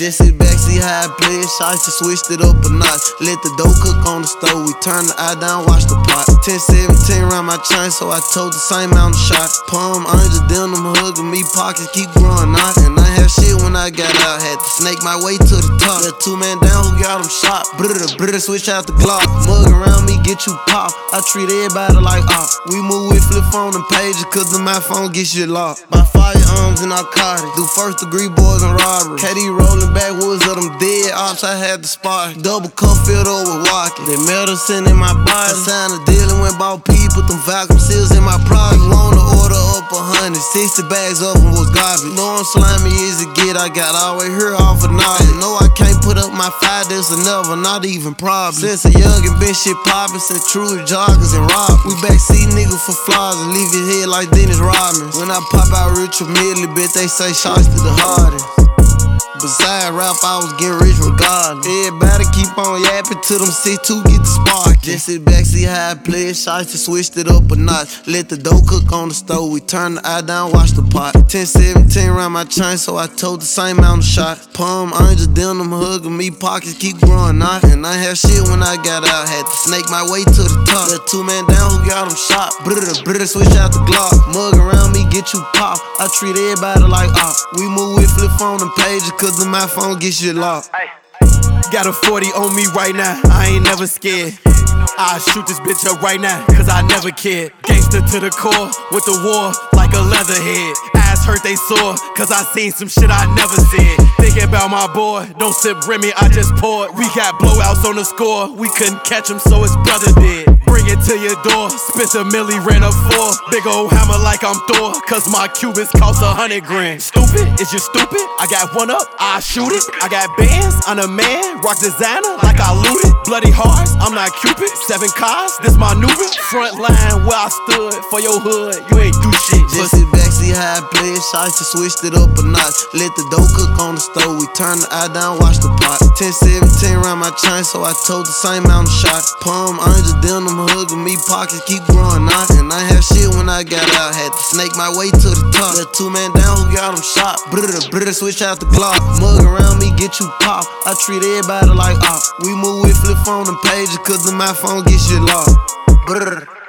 how I play it, shots to switched it up a notch. Let the dough cook on the stove, we turn the eye down, watch the pot. 10 17 round my chain, so I told the same amount of shots. Palm, I ain't just dealing angel, mug of me, pockets keep growing out. And I have shit when I got out. Had to snake my way to the top. Let two man down who got them shot. Brr, brr, switch out the Glock. Mug around me, get you pop. I treat everybody like ah. We move with flip phone and pages, cause then my phone get shit locked. By firearms and narcotics. Do first degree boys and robbery. KD rolling backwards of them dead ops, I had to spot. Double cup filled up with walking. The medicine in my body. I signed a deal and went bought people, them vacuum seals in my product. On the oil 60 bags of them was garbage. Know I'm slimy as it get, I got all the here off a knowledge. Know I can't put up my five, that's another, not even problem. Since a young and been shit poppin', since true joggers and rob. We backseat niggas for flaws and leave his head like Dennis Rodman. When I pop out Richard Mille, bitch, they say shots to the hardest. Beside Ralph, I was getting rich regardless. Everybody keep on yapping till them C2 get the spark. Just sit back, see how I play. Shots to switched it up a notch. Let the dough cook on the stove. We turn the eye down, watch the pot. 10 17 round my chain, so I told the same amount of shots. Palm, angel, them hugging me, pockets keep growing out. And I had shit when I got out. Had to snake my way to the top. That two man down who got him shot. Brr, brr, switch out the Glock. Mug around me, get you pop. I treat everybody like op. We move with flip phone and pages, cause cause my phone get shit locked. Got a 40 on me right now, I ain't never scared. I shoot this bitch up right now, cause I never cared. Gangster to the core, with the war like a leatherhead. Ass hurt they sore, cause I seen some shit I never said. Thinking about my boy, don't sip Remy, I just poured. We got blowouts on the score, we couldn't catch him, so his brother did. Bring it to your door. Spent a milli, ran up four. Big old hammer like I'm Thor. Cause my Cubans cost a hundred grand. Stupid? Is you stupid? I got one up, I shoot it. I got bands, I'm a man. Rock designer like I looted. Bloody hearts, I'm not Cupid. Seven cars, this my new Front line where I stood for your hood. You ain't do shit. Just sit back, see how I play it. Shots to switched it up a notch. Let the dough cook on the stove. We turn the eye down, watch the pot. 10 17 round my chain, so I told the same amount of shots. Palm, angel, denim, hugging me, pockets keep growing. And I have shit when I got out, had to snake my way to the top. That two man down who got him shot. Brr, brr, switch out the Glock. Mug around me, get you pop. I treat everybody like op. We move with flip phone and pages, cause the my phone get shit locked. Brr.